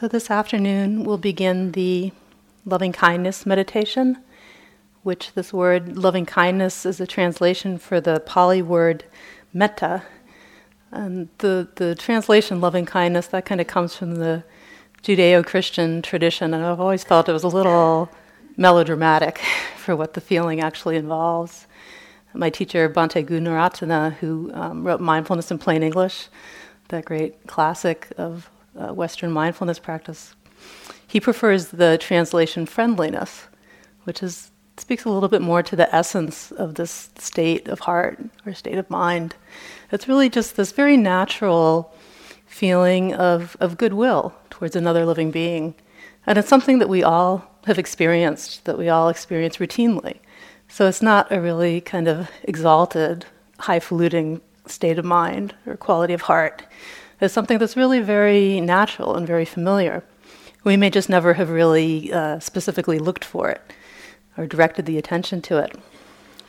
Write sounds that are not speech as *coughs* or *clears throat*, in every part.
So, this afternoon we'll begin the loving kindness meditation, which this word loving kindness is a translation for the Pali word metta. And the, the translation loving kindness, that kind of comes from the Judeo Christian tradition, and I've always felt it was a little melodramatic *laughs* for what the feeling actually involves. My teacher, Bhante Gunaratana, who um, wrote Mindfulness in Plain English, that great classic of uh, Western mindfulness practice. He prefers the translation friendliness, which is speaks a little bit more to the essence of this state of heart or state of mind. It's really just this very natural feeling of, of goodwill towards another living being. And it's something that we all have experienced, that we all experience routinely. So it's not a really kind of exalted, highfalutin state of mind or quality of heart is something that's really very natural and very familiar. We may just never have really uh, specifically looked for it or directed the attention to it.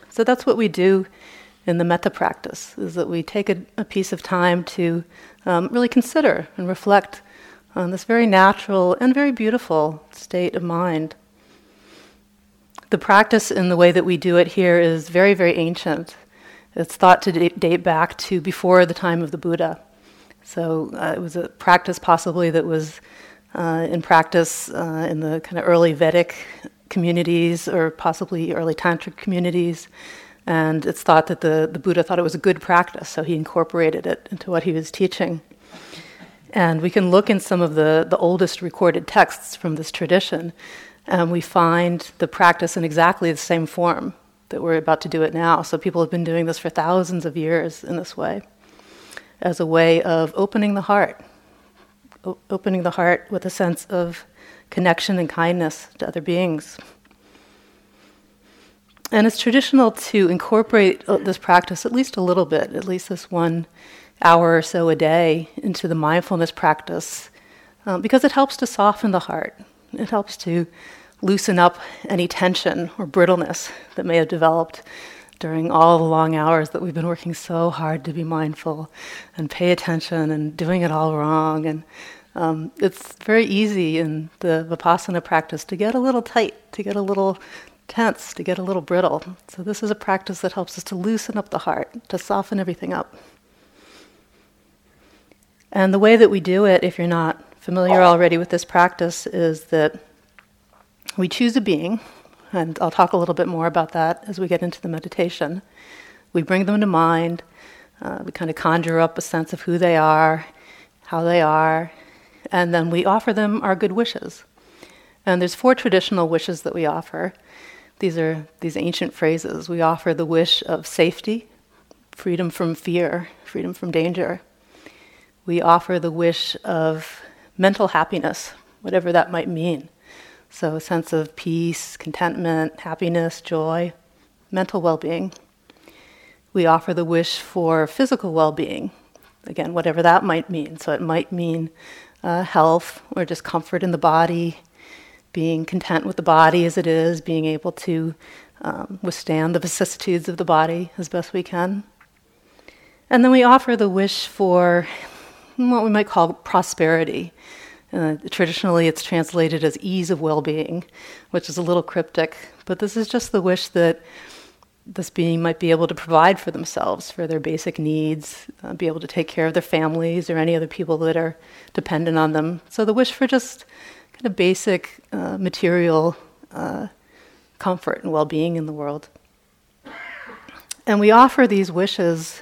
So that's what we do in the metta practice, is that we take a, a piece of time to um, really consider and reflect on this very natural and very beautiful state of mind. The practice in the way that we do it here is very, very ancient. It's thought to date back to before the time of the Buddha. So uh, it was a practice possibly that was uh, in practice uh, in the kind of early Vedic communities or possibly early Tantric communities. And it's thought that the, the Buddha thought it was a good practice, so he incorporated it into what he was teaching. And we can look in some of the, the oldest recorded texts from this tradition, and we find the practice in exactly the same form that we're about to do it now. So people have been doing this for thousands of years in this way as a way of opening the heart, o- opening the heart with a sense of connection and kindness to other beings. And it's traditional to incorporate uh, this practice at least a little bit, at least this one hour or so a day, into the mindfulness practice, um, because it helps to soften the heart. It helps to loosen up any tension or brittleness that may have developed during all the long hours that we've been working so hard to be mindful and pay attention and doing it all wrong. And um, it's very easy in the Vipassana practice to get a little tight, to get a little tense, to get a little brittle. So, this is a practice that helps us to loosen up the heart, to soften everything up. And the way that we do it, if you're not familiar already with this practice, is that we choose a being and I'll talk a little bit more about that as we get into the meditation. We bring them to mind, uh, we kind of conjure up a sense of who they are, how they are, and then we offer them our good wishes. And there's four traditional wishes that we offer. These are these ancient phrases. We offer the wish of safety, freedom from fear, freedom from danger. We offer the wish of mental happiness, whatever that might mean. So, a sense of peace, contentment, happiness, joy, mental well being. We offer the wish for physical well being, again, whatever that might mean. So, it might mean uh, health or just comfort in the body, being content with the body as it is, being able to um, withstand the vicissitudes of the body as best we can. And then we offer the wish for what we might call prosperity. Uh, traditionally, it's translated as ease of well being, which is a little cryptic, but this is just the wish that this being might be able to provide for themselves, for their basic needs, uh, be able to take care of their families or any other people that are dependent on them. So, the wish for just kind of basic uh, material uh, comfort and well being in the world. And we offer these wishes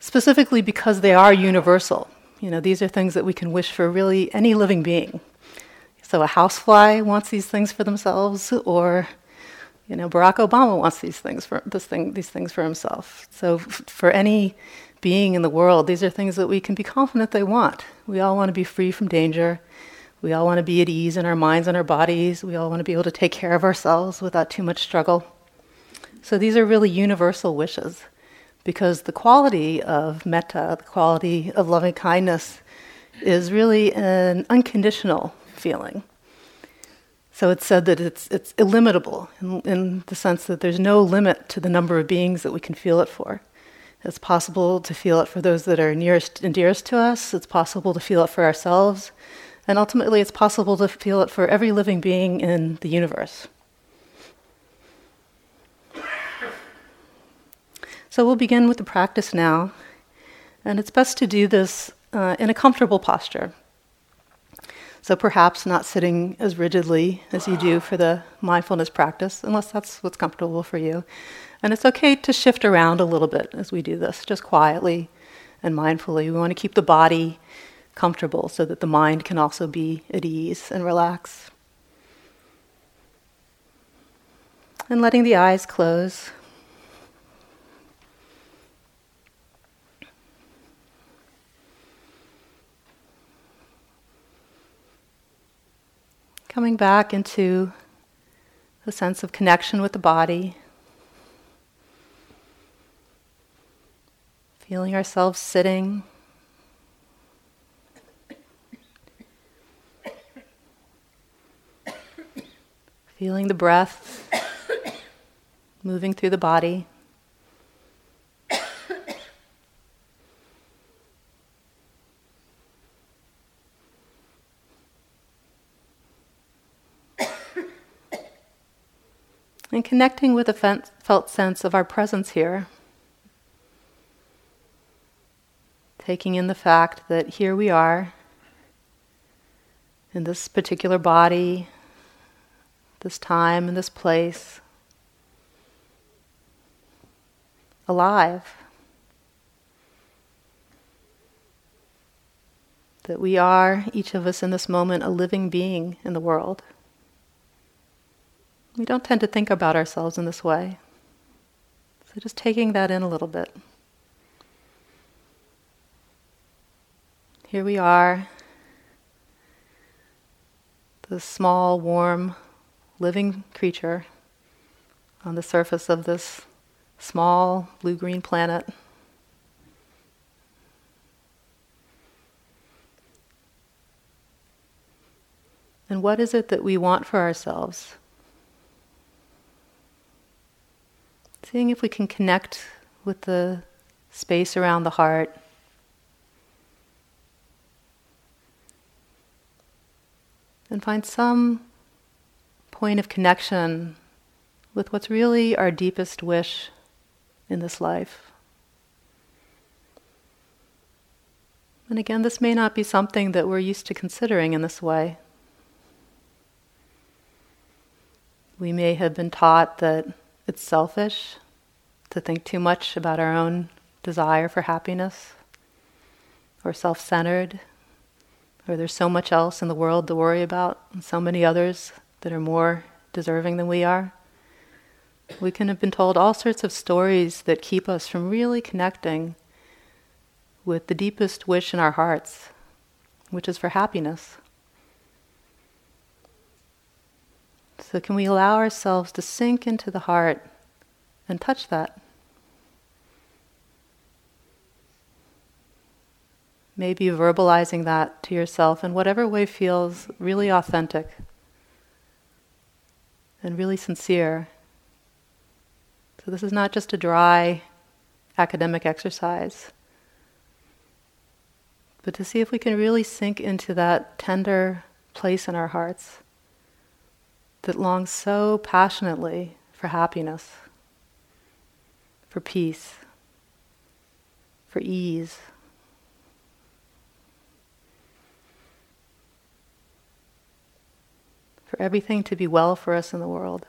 specifically because they are universal. You know, these are things that we can wish for really any living being. So a housefly wants these things for themselves, or you know, Barack Obama wants these things for this thing, these things for himself. So f- for any being in the world, these are things that we can be confident they want. We all want to be free from danger. We all want to be at ease in our minds and our bodies. We all want to be able to take care of ourselves without too much struggle. So these are really universal wishes because the quality of metta, the quality of loving kindness, is really an unconditional feeling. So it's said that it's, it's illimitable in, in the sense that there's no limit to the number of beings that we can feel it for. It's possible to feel it for those that are nearest and dearest to us. It's possible to feel it for ourselves. And ultimately, it's possible to feel it for every living being in the universe. So we'll begin with the practice now. And it's best to do this uh, in a comfortable posture. So perhaps not sitting as rigidly as you do for the mindfulness practice, unless that's what's comfortable for you. And it's okay to shift around a little bit as we do this, just quietly and mindfully. We want to keep the body comfortable so that the mind can also be at ease and relax. And letting the eyes close. Coming back into a sense of connection with the body. Feeling ourselves sitting. Feeling the breath *coughs* moving through the body. and connecting with a felt sense of our presence here. Taking in the fact that here we are in this particular body, this time, and this place, alive. That we are, each of us in this moment, a living being in the world. We don't tend to think about ourselves in this way. So just taking that in a little bit. Here we are, the small, warm, living creature on the surface of this small blue green planet. And what is it that we want for ourselves? Seeing if we can connect with the space around the heart. And find some point of connection with what's really our deepest wish in this life. And again, this may not be something that we're used to considering in this way. We may have been taught that it's selfish to think too much about our own desire for happiness or self centered, or there's so much else in the world to worry about, and so many others that are more deserving than we are. We can have been told all sorts of stories that keep us from really connecting with the deepest wish in our hearts, which is for happiness. So, can we allow ourselves to sink into the heart and touch that? Maybe verbalizing that to yourself in whatever way feels really authentic and really sincere. So, this is not just a dry academic exercise, but to see if we can really sink into that tender place in our hearts that longs so passionately for happiness, for peace, for ease. For everything to be well for us in the world.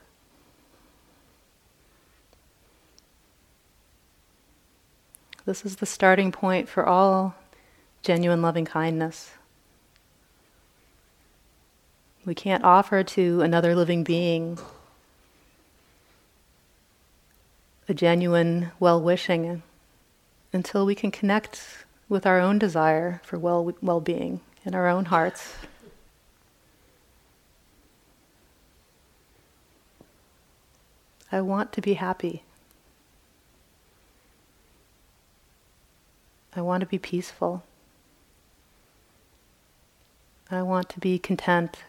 This is the starting point for all genuine loving kindness. We can't offer to another living being a genuine well wishing until we can connect with our own desire for well being in our own hearts. I want to be happy. I want to be peaceful. I want to be content.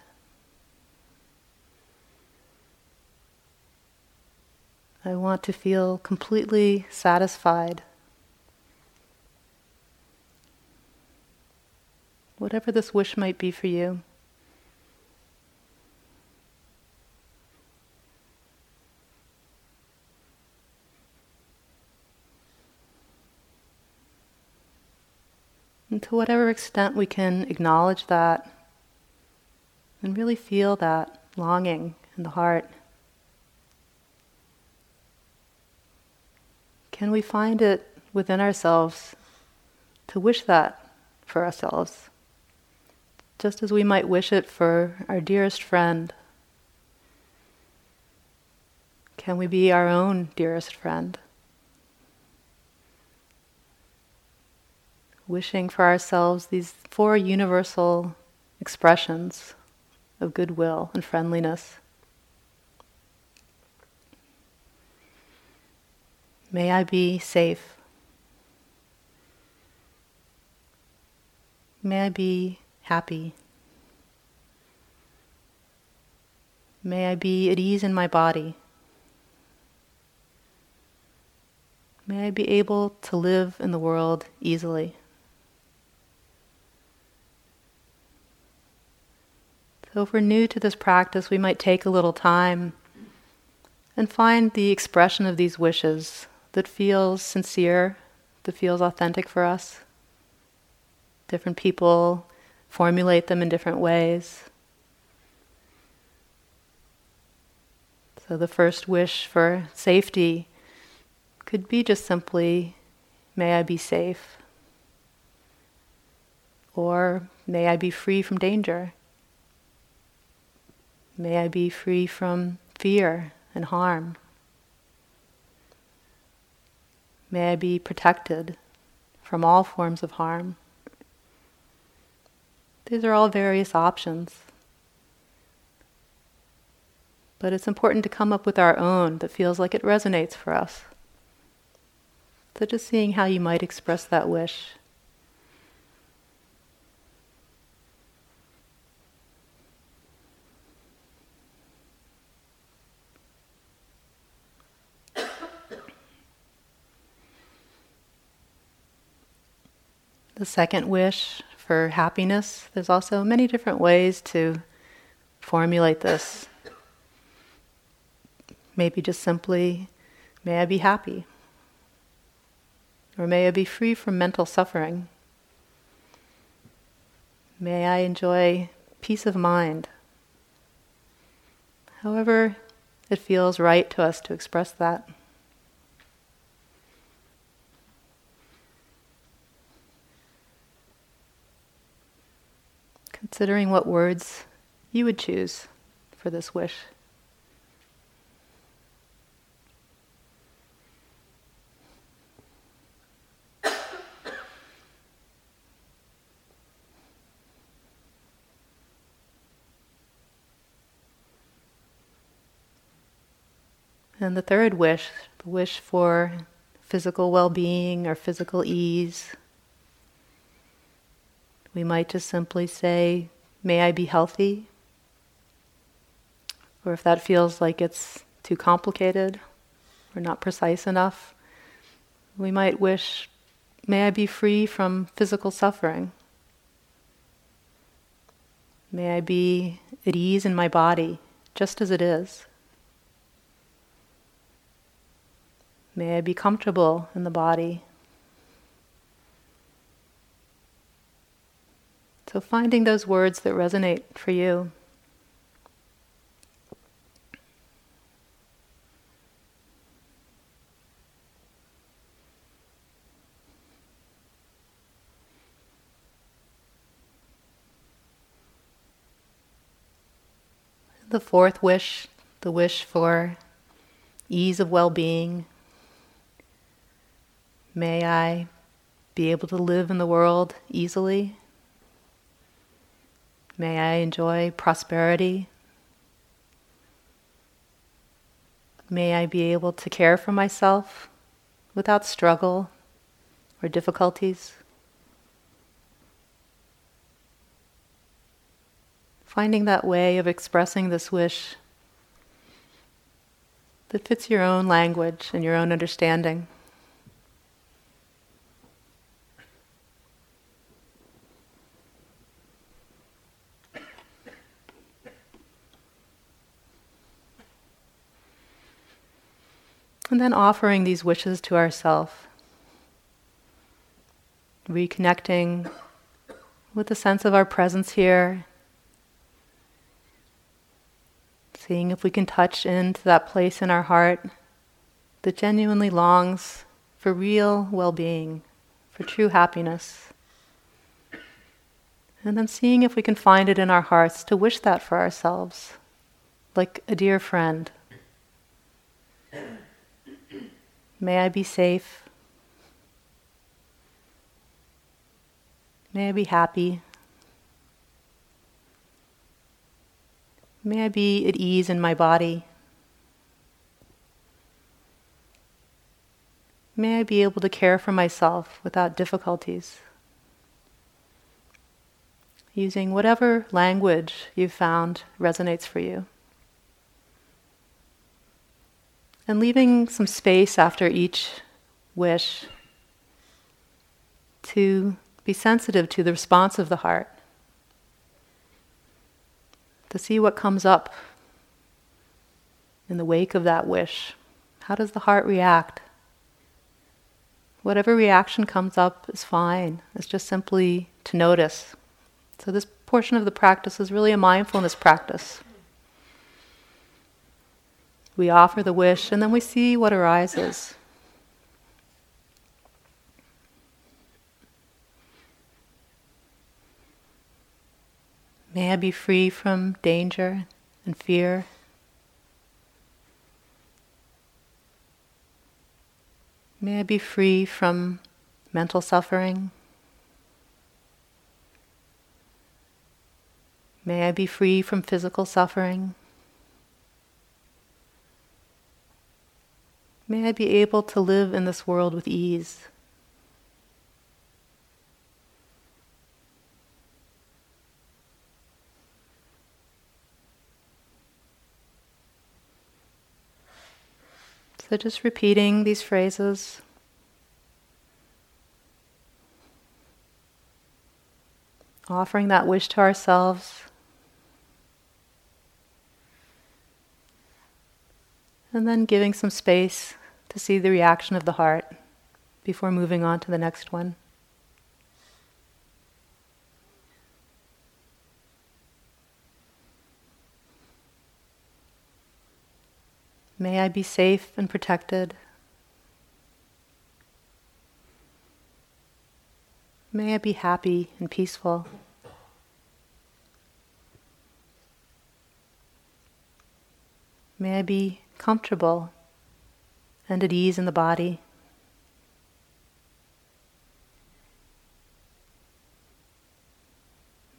I want to feel completely satisfied. whatever this wish might be for you. And to whatever extent we can acknowledge that and really feel that longing in the heart, can we find it within ourselves to wish that for ourselves, just as we might wish it for our dearest friend? Can we be our own dearest friend? Wishing for ourselves these four universal expressions of goodwill and friendliness. May I be safe. May I be happy. May I be at ease in my body. May I be able to live in the world easily. So, if we're new to this practice, we might take a little time and find the expression of these wishes that feels sincere, that feels authentic for us. Different people formulate them in different ways. So, the first wish for safety could be just simply, May I be safe. Or, May I be free from danger. May I be free from fear and harm. May I be protected from all forms of harm. These are all various options. But it's important to come up with our own that feels like it resonates for us. So just seeing how you might express that wish. Second wish for happiness. There's also many different ways to formulate this. Maybe just simply, may I be happy. Or may I be free from mental suffering. May I enjoy peace of mind. However, it feels right to us to express that. Considering what words you would choose for this wish. And the third wish, the wish for physical well being or physical ease, we might just simply say, May I be healthy? Or if that feels like it's too complicated or not precise enough, we might wish, May I be free from physical suffering? May I be at ease in my body, just as it is. May I be comfortable in the body, So finding those words that resonate for you. The fourth wish, the wish for ease of well being. May I be able to live in the world easily. May I enjoy prosperity. May I be able to care for myself without struggle or difficulties. Finding that way of expressing this wish that fits your own language and your own understanding. And then offering these wishes to ourself, reconnecting with the sense of our presence here, seeing if we can touch into that place in our heart that genuinely longs for real well being, for true happiness. And then seeing if we can find it in our hearts to wish that for ourselves, like a dear friend. May I be safe. May I be happy. May I be at ease in my body. May I be able to care for myself without difficulties. Using whatever language you've found resonates for you. And leaving some space after each wish to be sensitive to the response of the heart, to see what comes up in the wake of that wish. How does the heart react? Whatever reaction comes up is fine. It's just simply to notice. So, this portion of the practice is really a mindfulness practice. We offer the wish and then we see what arises. May I be free from danger and fear. May I be free from mental suffering. May I be free from physical suffering. May I be able to live in this world with ease. So just repeating these phrases. Offering that wish to ourselves. And then giving some space to see the reaction of the heart before moving on to the next one. May I be safe and protected. May I be happy and peaceful. May I be comfortable and at ease in the body.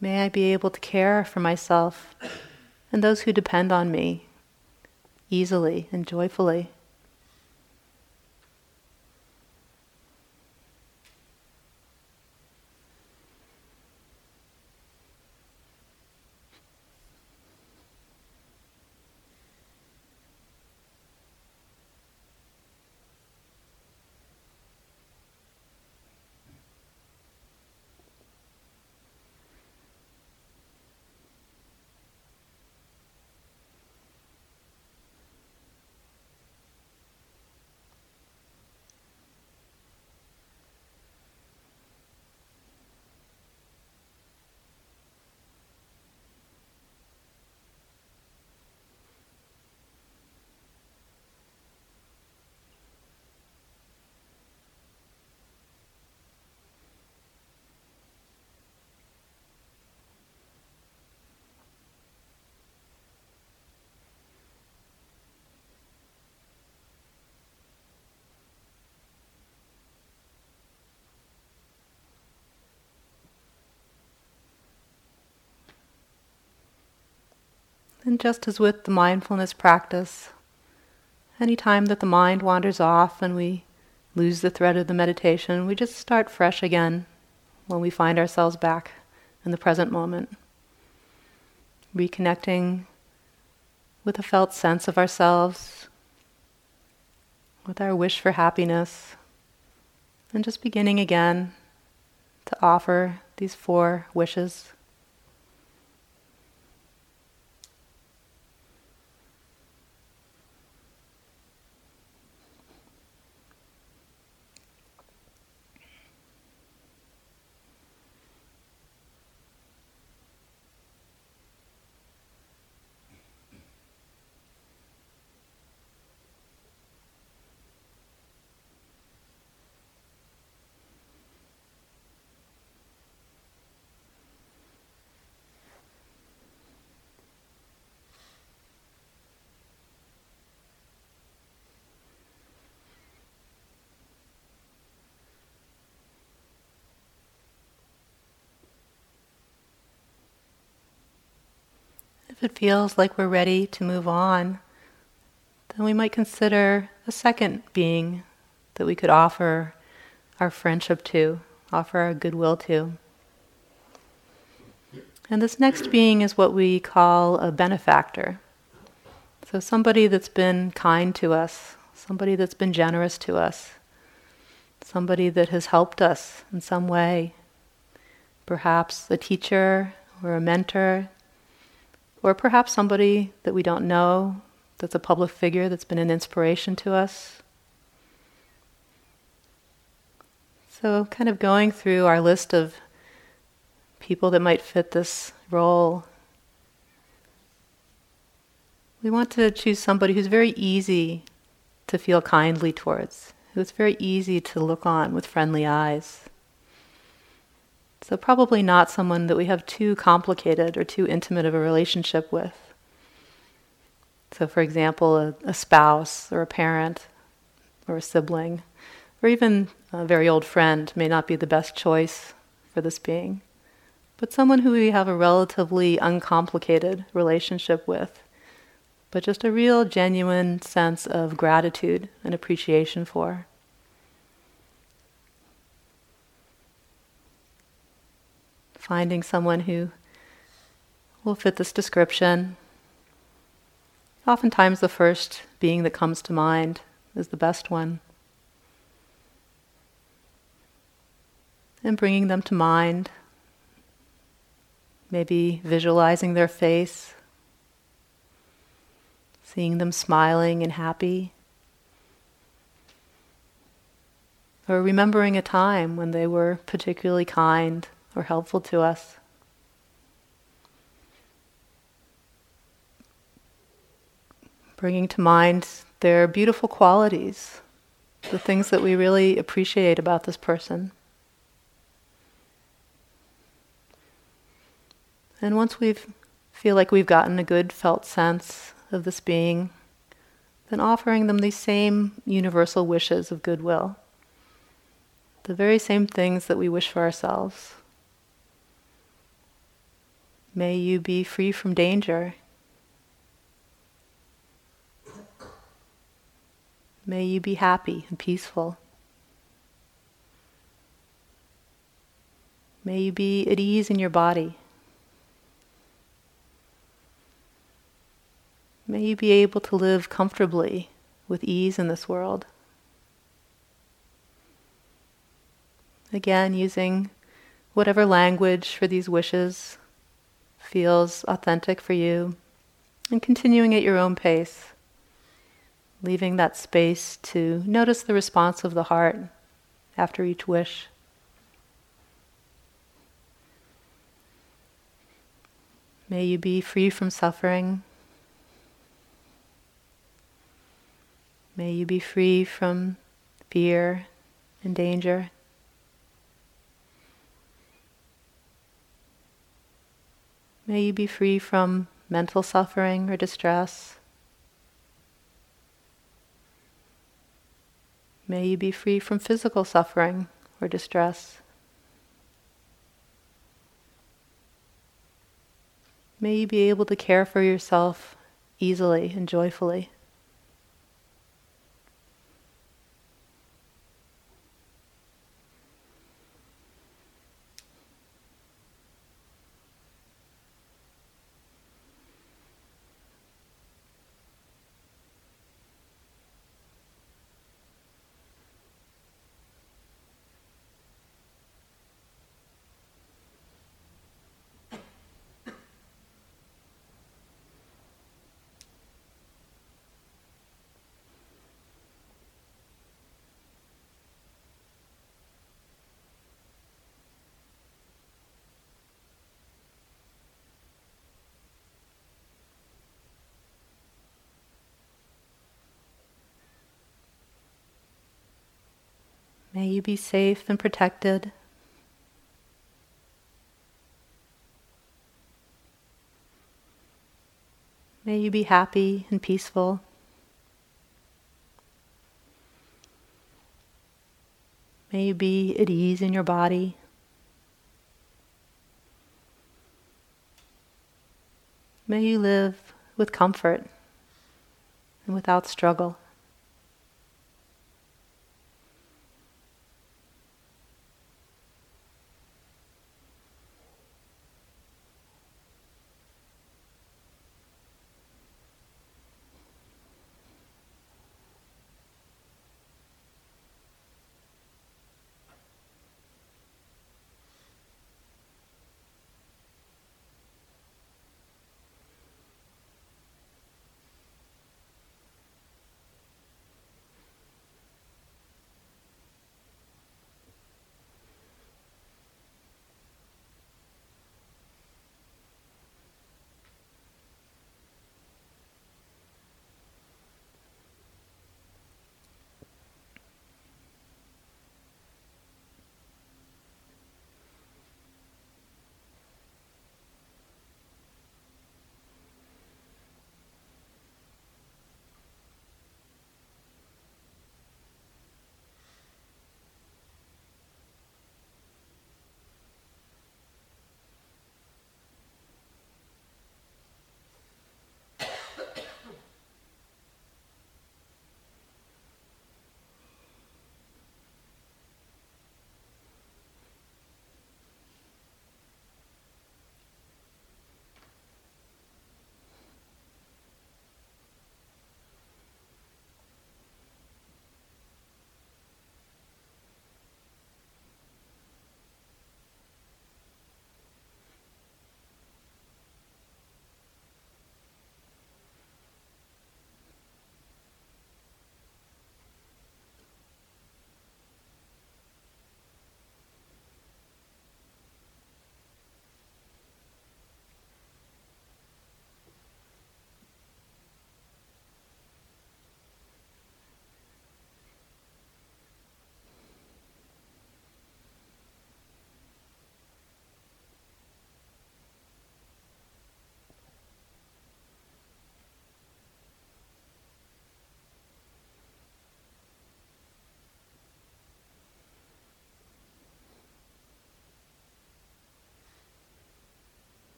May I be able to care for myself and those who depend on me easily and joyfully. And just as with the mindfulness practice, any time that the mind wanders off and we lose the thread of the meditation, we just start fresh again when we find ourselves back in the present moment. Reconnecting with a felt sense of ourselves, with our wish for happiness, and just beginning again to offer these four wishes. If it feels like we're ready to move on, then we might consider a second being that we could offer our friendship to, offer our goodwill to. And this next being is what we call a benefactor. So, somebody that's been kind to us, somebody that's been generous to us, somebody that has helped us in some way. Perhaps a teacher or a mentor, or perhaps somebody that we don't know that's a public figure that's been an inspiration to us. So, kind of going through our list of people that might fit this role, we want to choose somebody who's very easy to feel kindly towards, who's very easy to look on with friendly eyes. So, probably not someone that we have too complicated or too intimate of a relationship with. So, for example, a, a spouse or a parent or a sibling or even a very old friend may not be the best choice for this being, but someone who we have a relatively uncomplicated relationship with, but just a real genuine sense of gratitude and appreciation for. Finding someone who will fit this description. Oftentimes, the first being that comes to mind is the best one. and bringing them to mind. Maybe visualizing their face, seeing them smiling and happy. Or remembering a time when they were particularly kind or helpful to us. Bringing to mind their beautiful qualities, the things that we really appreciate about this person. And once we feel like we've gotten a good felt sense of this being, then offering them these same universal wishes of goodwill, the very same things that we wish for ourselves. May you be free from danger. May you be happy and peaceful. May you be at ease in your body. May you be able to live comfortably with ease in this world. Again, using whatever language for these wishes feels authentic for you, and continuing at your own pace, leaving that space to notice the response of the heart after each wish. May you be free from suffering. May you be free from fear and danger. May you be free from mental suffering or distress. May you be free from physical suffering or distress. May you be able to care for yourself easily and joyfully. May you be safe and protected. May you be happy and peaceful. May you be at ease in your body. May you live with comfort and without struggle.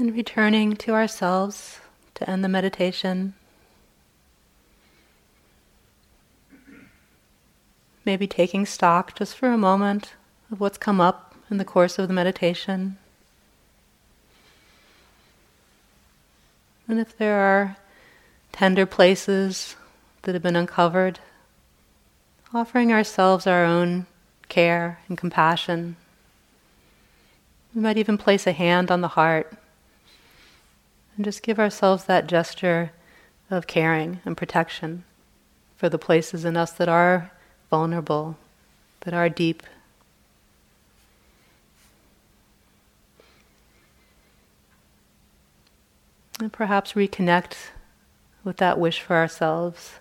And returning to ourselves to end the meditation. Maybe taking stock just for a moment of what's come up in the course of the meditation. And if there are tender places that have been uncovered, offering ourselves our own care and compassion. We might even place a hand on the heart and just give ourselves that gesture of caring and protection for the places in us that are vulnerable, that are deep. And perhaps reconnect with that wish for ourselves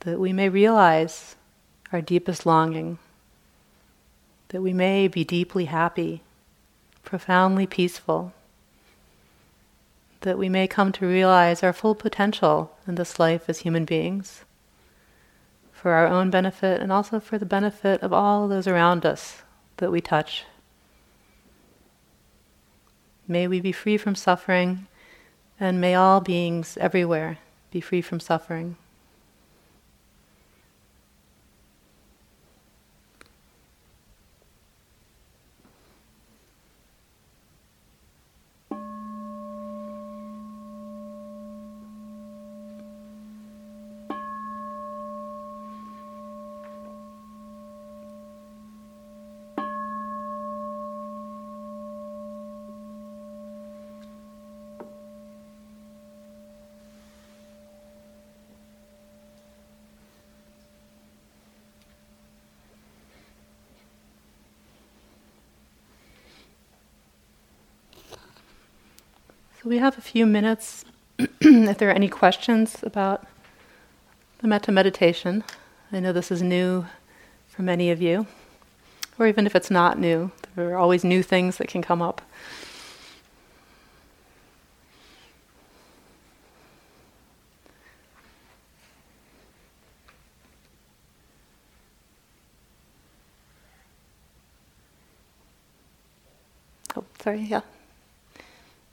that we may realize our deepest longing, that we may be deeply happy, profoundly peaceful that we may come to realize our full potential in this life as human beings, for our own benefit and also for the benefit of all those around us that we touch. May we be free from suffering, and may all beings everywhere be free from suffering. We have a few minutes *clears throat* if there are any questions about the metta meditation. I know this is new for many of you, or even if it's not new, there are always new things that can come up. Oh, sorry, yeah.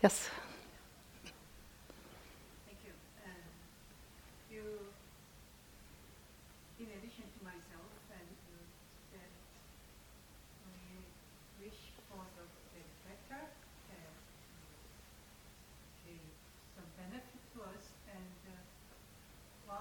Yes.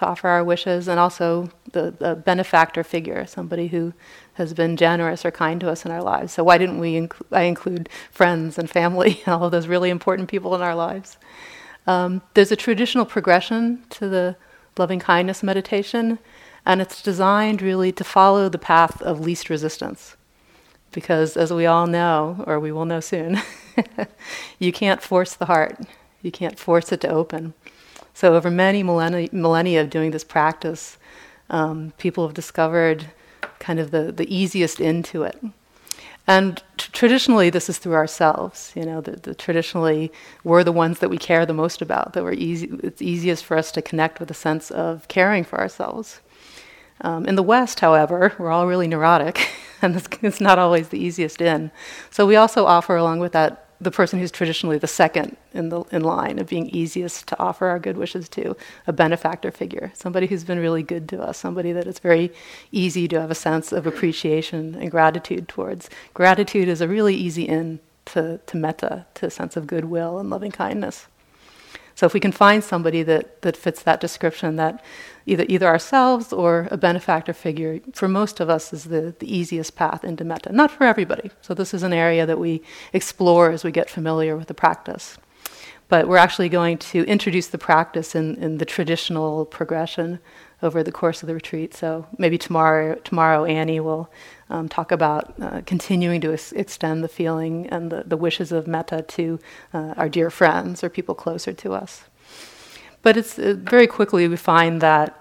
to offer our wishes and also the, the, benefactor figure, somebody who has been generous or kind to us in our lives. So why didn't we inc- I include friends and family, *laughs* all of those really important people in our lives? Um, there's a traditional progression to the loving kindness meditation, and it's designed really to follow the path of least resistance. Because as we all know, or we will know soon, *laughs* you can't force the heart, you can't force it to open. So, over many millennia, millennia of doing this practice, um, people have discovered kind of the, the easiest into it. And t- traditionally, this is through ourselves. You know, the, the, traditionally, we're the ones that we care the most about. That we're easy. It's easiest for us to connect with a sense of caring for ourselves. Um, in the West, however, we're all really neurotic, *laughs* and it's not always the easiest in. So we also offer, along with that, the person who's traditionally the second in the in line of being easiest to offer our good wishes to, a benefactor figure, somebody who's been really good to us, somebody that it's very easy to have a sense of appreciation and gratitude towards. Gratitude is a really easy in to, to metta, to a sense of goodwill and loving kindness. So if we can find somebody that, that fits that description, that either either ourselves or a benefactor figure, for most of us is the, the easiest path into metta. Not for everybody. So this is an area that we explore as we get familiar with the practice. But we're actually going to introduce the practice in, in the traditional progression over the course of the retreat. So maybe tomorrow, tomorrow Annie will um, talk about uh, continuing to ex- extend the feeling and the, the wishes of metta to uh, our dear friends or people closer to us. But it's uh, very quickly we find that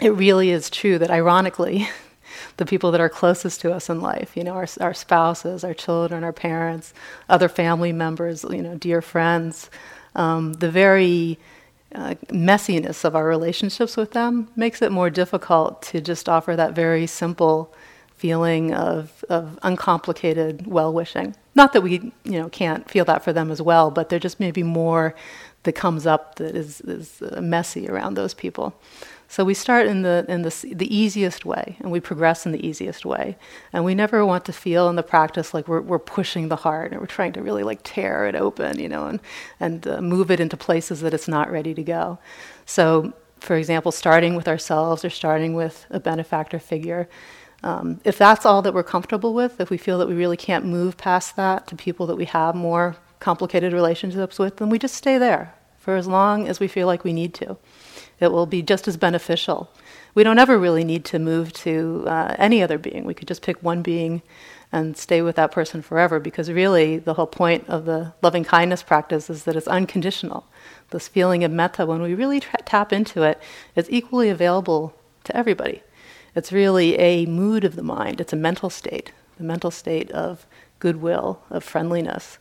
it really is true that ironically, *laughs* the people that are closest to us in life, you know, our, our spouses, our children, our parents, other family members, you know, dear friends, um, the very uh, messiness of our relationships with them makes it more difficult to just offer that very simple feeling of, of uncomplicated well wishing. Not that we you know can't feel that for them as well, but there just may be more that comes up that is, is uh, messy around those people. So we start in the in the the easiest way, and we progress in the easiest way. And we never want to feel in the practice like we're we're pushing the heart and we're trying to really like tear it open, you know, and and uh, move it into places that it's not ready to go. So, for example, starting with ourselves or starting with a benefactor figure. Um, if that's all that we're comfortable with, if we feel that we really can't move past that to people that we have more complicated relationships with, then we just stay there for as long as we feel like we need to it will be just as beneficial. We don't ever really need to move to uh, any other being. We could just pick one being and stay with that person forever because really the whole point of the loving kindness practice is that it's unconditional. This feeling of metta, when we really tra- tap into it, is equally available to everybody. It's really a mood of the mind, it's a mental state, the mental state of goodwill, of friendliness.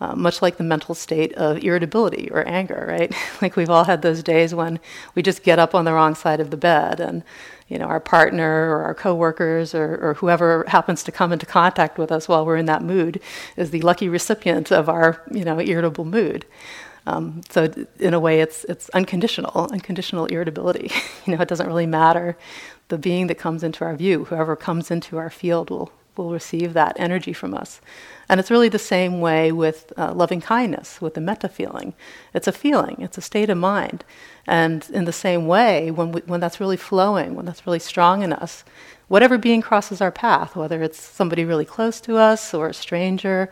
Uh, much like the mental state of irritability or anger, right? *laughs* like we've all had those days when we just get up on the wrong side of the bed and you know, our partner or our coworkers or, or whoever happens to come into contact with us while we're in that mood is the lucky recipient of our, you know, irritable mood. Um, so in a way, it's it's unconditional, unconditional irritability. *laughs* you know, it doesn't really matter. The being that comes into our view, whoever comes into our field, will will receive that energy from us. And it's really the same way with uh, loving kindness, with the metta feeling. It's a feeling, it's a state of mind. And in the same way, when, we, when that's really flowing, when that's really strong in us, whatever being crosses our path, whether it's somebody really close to us or a stranger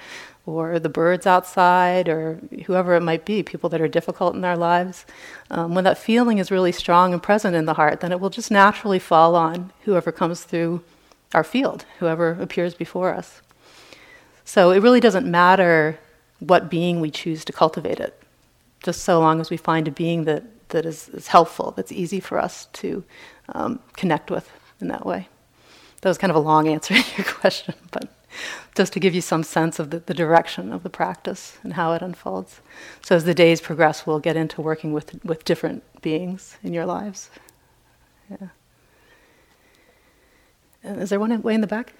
or the birds outside or whoever it might be, people that are difficult in our lives, um, when that feeling is really strong and present in the heart, then it will just naturally fall on whoever comes through our field, whoever appears before us. So it really doesn't matter what being we choose to cultivate it, just so long as we find a being that, that is, is helpful, that's easy for us to um, connect with in that way. That was kind of a long *laughs* answer to your question, but just to give you some sense of the, the direction of the practice and how it unfolds. So as the days progress, we'll get into working with, with different beings in your lives. Yeah. Is there one way in the back?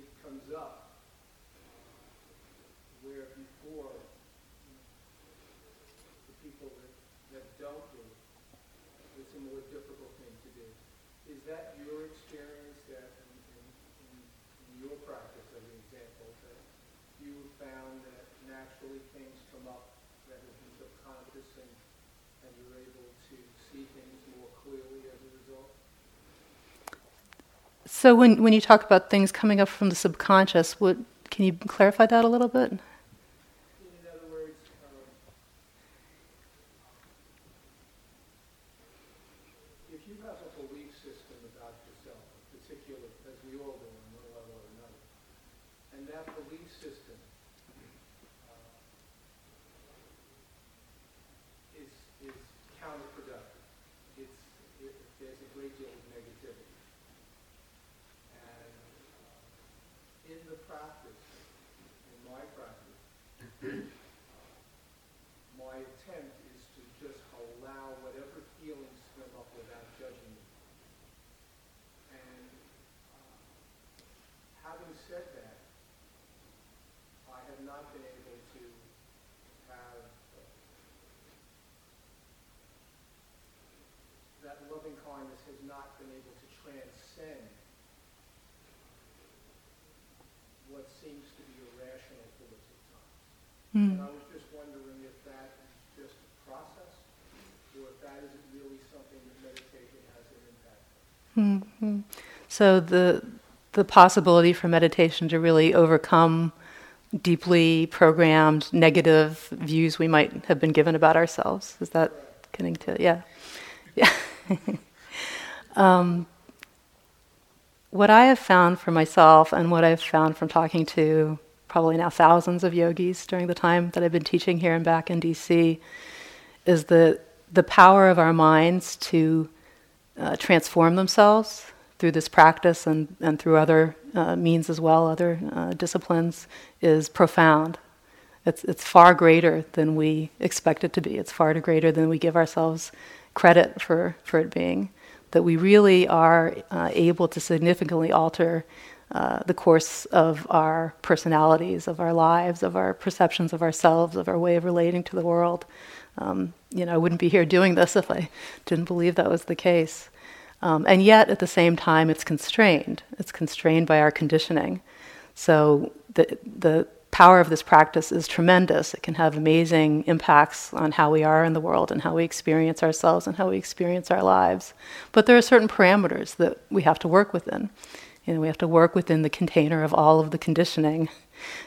it comes up where before you know, the people that, that don't do it, it's a more difficult thing to do. Is that your experience that in, in, in, your practice as an example that you found that naturally things come up that have been subconscious and, and you're able to see things more clearly as a so when, when you talk about things coming up from the subconscious, what, can you clarify that a little bit? Mm. And I was just wondering if that is just a process, or if that isn't really something that meditation has an impact on. Mm-hmm. So the the possibility for meditation to really overcome deeply programmed negative views we might have been given about ourselves. Is that getting to yeah, yeah. *laughs* um, what I have found for myself, and what I've found from talking to probably now thousands of yogis during the time that I've been teaching here and back in DC, is the, the power of our minds to uh, transform themselves through this practice and, and through other uh, means as well, other uh, disciplines, is profound. It's, it's far greater than we expect it to be. It's far greater than we give ourselves credit for, for it being. That we really are uh, able to significantly alter uh, the course of our personalities, of our lives, of our perceptions of ourselves, of our way of relating to the world. Um, you know, I wouldn't be here doing this if I didn't believe that was the case. Um, and yet, at the same time, it's constrained. It's constrained by our conditioning. So the the power of this practice is tremendous. It can have amazing impacts on how we are in the world and how we experience ourselves and how we experience our lives. But there are certain parameters that we have to work within. You know, we have to work within the container of all of the conditioning,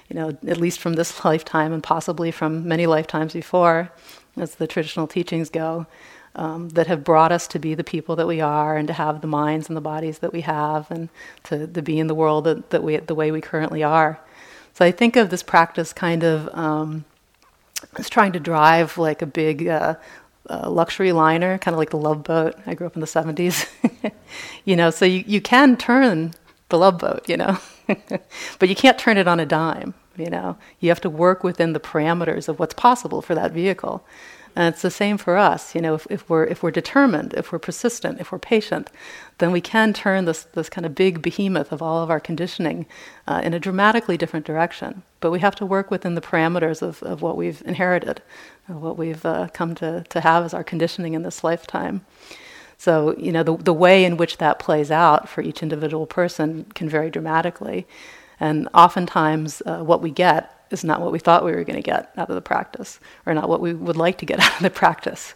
you know, at least from this *laughs* lifetime and possibly from many lifetimes before, as the traditional teachings go, um, that have brought us to be the people that we are and to have the minds and the bodies that we have and to, to be in the world that, that we, the way we currently are. So I think of this practice kind of um, as trying to drive like a big uh, uh, luxury liner, kind of like the Love Boat. I grew up in the 70s. *laughs* you know, so you, you can turn the Love Boat, you know, *laughs* but you can't turn it on a dime, you know. You have to work within the parameters of what's possible for that vehicle. And it's the same for us. You know, if, if, we're, if we're determined, if we're persistent, if we're patient, then we can turn this, this kind of big behemoth of all of our conditioning uh, in a dramatically different direction. But we have to work within the parameters of, of what we've inherited, what we've uh, come to, to have as our conditioning in this lifetime. So, you know, the, the way in which that plays out for each individual person can vary dramatically. And oftentimes, uh, what we get is not what we thought we were going to get out of the practice, or not what we would like to get *laughs* out of the practice.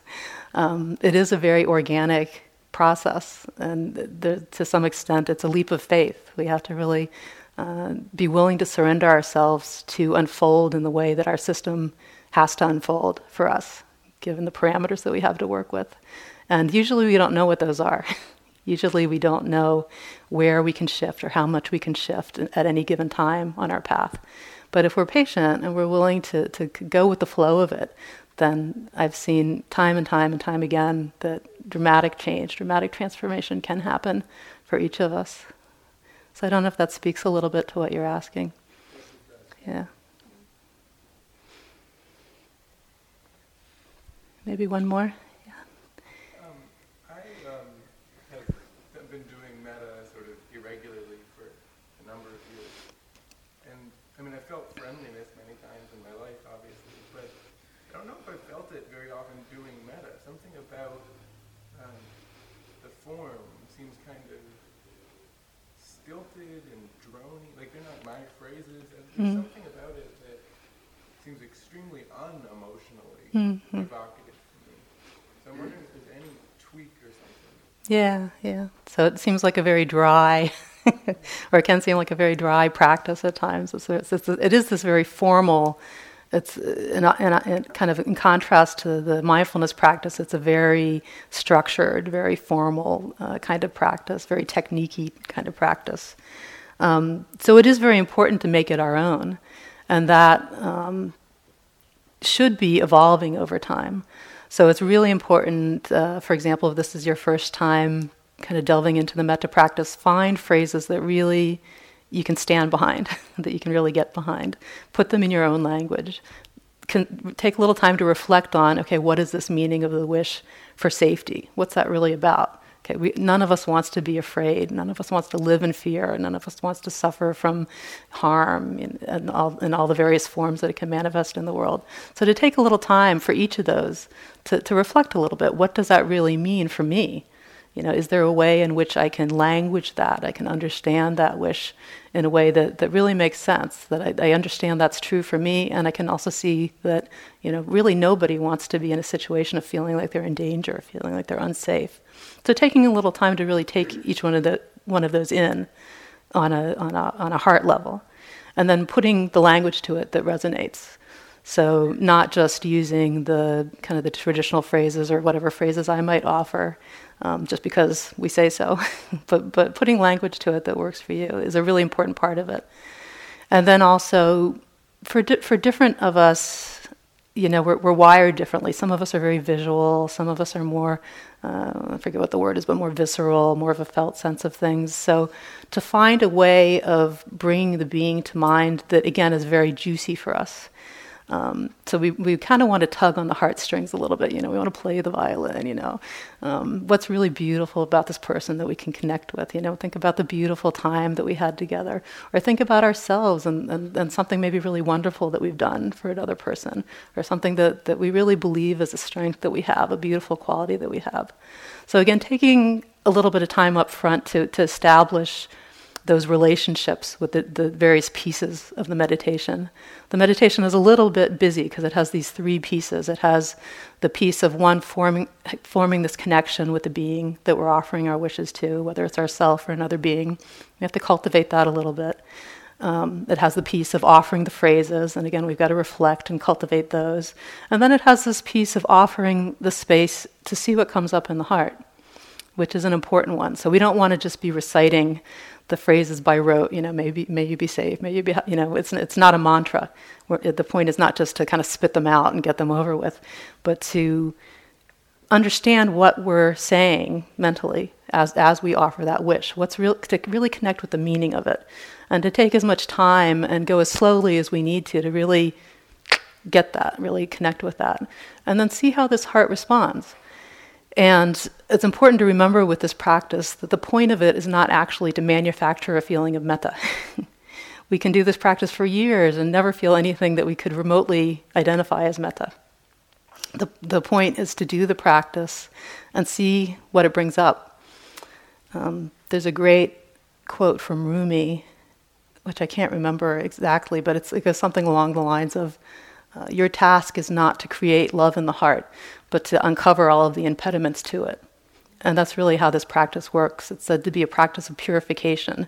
Um, it is a very organic process, and to some extent, it's a leap of faith. We have to really uh, be willing to surrender ourselves to unfold in the way that our system has to unfold for us, given the parameters that we have to work with. And usually, we don't know what those are. *laughs* usually, we don't know where we can shift or how much we can shift at any given time on our path. But if we're patient and we're willing to, to go with the flow of it, then I've seen time and time and time again that dramatic change, dramatic transformation can happen for each of us. So I don't know if that speaks a little bit to what you're asking. Yeah. Maybe one more? There's mm. something about it that seems extremely unemotionally mm-hmm. evocative to me. So I'm wondering if there's any tweak or something. Yeah, yeah. So it seems like a very dry, *laughs* or it can seem like a very dry practice at times. It's, it's, it's, it is this very formal. It's in, in, in kind of in contrast to the mindfulness practice. It's a very structured, very formal uh, kind of practice, very techniquey kind of practice. Um, so it is very important to make it our own, and that um, should be evolving over time. So it's really important, uh, for example, if this is your first time kind of delving into the metta practice, find phrases that really you can stand behind, *laughs* that you can really get behind. Put them in your own language. Can take a little time to reflect on okay, what is this meaning of the wish for safety? What's that really about? Okay, we, none of us wants to be afraid. None of us wants to live in fear. None of us wants to suffer from harm in, in, all, in all the various forms that it can manifest in the world. So to take a little time for each of those to, to reflect a little bit, what does that really mean for me? You know, is there a way in which I can language that? I can understand that wish in a way that, that really makes sense, that I, I understand that's true for me, and I can also see that, you know, really nobody wants to be in a situation of feeling like they're in danger, feeling like they're unsafe. So taking a little time to really take each one of the one of those in on a on a on a heart level, and then putting the language to it that resonates. So not just using the kind of the traditional phrases or whatever phrases I might offer, um, just because we say so, *laughs* but but putting language to it that works for you is a really important part of it. And then also for di- for different of us you know, we're, we're wired differently. Some of us are very visual. Some of us are more, uh, I forget what the word is, but more visceral, more of a felt sense of things. So to find a way of bringing the being to mind that, again, is very juicy for us um, so we, we kind of want to tug on the heartstrings a little bit, you know, we want to play the violin, you know. Um, what's really beautiful about this person that we can connect with, you know, think about the beautiful time that we had together, or think about ourselves and, and, and something maybe really wonderful that we've done for another person, or something that, that we really believe is a strength that we have, a beautiful quality that we have. So again, taking a little bit of time up front to, to establish those relationships with the, the various pieces of the meditation. The meditation is a little bit busy because it has these three pieces. It has the piece of one forming, forming this connection with the being that we're offering our wishes to, whether it's ourself or another being. We have to cultivate that a little bit. Um, it has the piece of offering the phrases, and again, we've got to reflect and cultivate those. And then it has this piece of offering the space to see what comes up in the heart, which is an important one. So we don't want to just be reciting the phrases by rote, you know, maybe may you be saved, may you be, you know, it's it's not a mantra. the point is not just to kind of spit them out and get them over with, but to understand what we're saying mentally as as we offer that wish. What's real to really connect with the meaning of it, and to take as much time and go as slowly as we need to to really get that, really connect with that, and then see how this heart responds. And it's important to remember with this practice that the point of it is not actually to manufacture a feeling of metta. *laughs* we can do this practice for years and never feel anything that we could remotely identify as metta. The, the point is to do the practice and see what it brings up. Um, there's a great quote from Rumi, which I can't remember exactly, but it's, it goes something along the lines of uh, Your task is not to create love in the heart, but to uncover all of the impediments to it. And that's really how this practice works. It's said to be a practice of purification.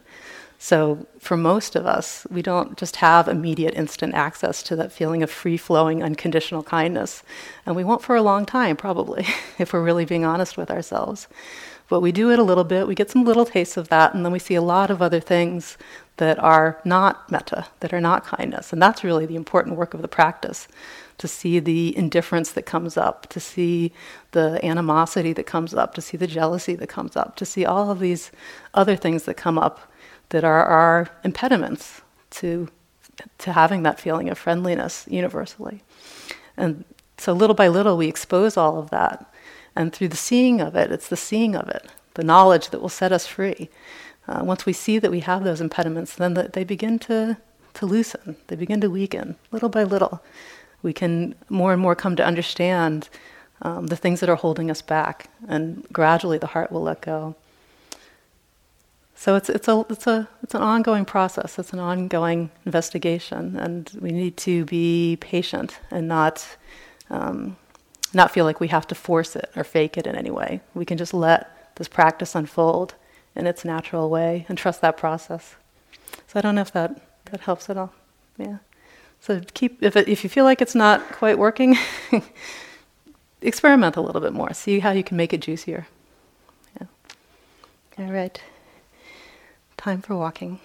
So, for most of us, we don't just have immediate, instant access to that feeling of free flowing, unconditional kindness. And we won't for a long time, probably, *laughs* if we're really being honest with ourselves. But we do it a little bit, we get some little tastes of that, and then we see a lot of other things that are not metta, that are not kindness. And that's really the important work of the practice to see the indifference that comes up, to see the animosity that comes up, to see the jealousy that comes up, to see all of these other things that come up that are our impediments to, to having that feeling of friendliness universally. And so little by little, we expose all of that. And through the seeing of it, it's the seeing of it, the knowledge that will set us free. Uh, once we see that we have those impediments, then the, they begin to, to loosen, they begin to weaken little by little we can more and more come to understand um, the things that are holding us back, and gradually the heart will let go. So it's it's a it's a it's an ongoing process. It's an ongoing investigation, and we need to be patient and not um, not feel like we have to force it or fake it in any way. We can just let this practice unfold in its natural way and trust that process. So I don't know if that that helps at all. Yeah. So keep if it, if you feel like it's not quite working, *laughs* experiment a little bit more. See how you can make it juicier. Yeah. All right. Time for walking.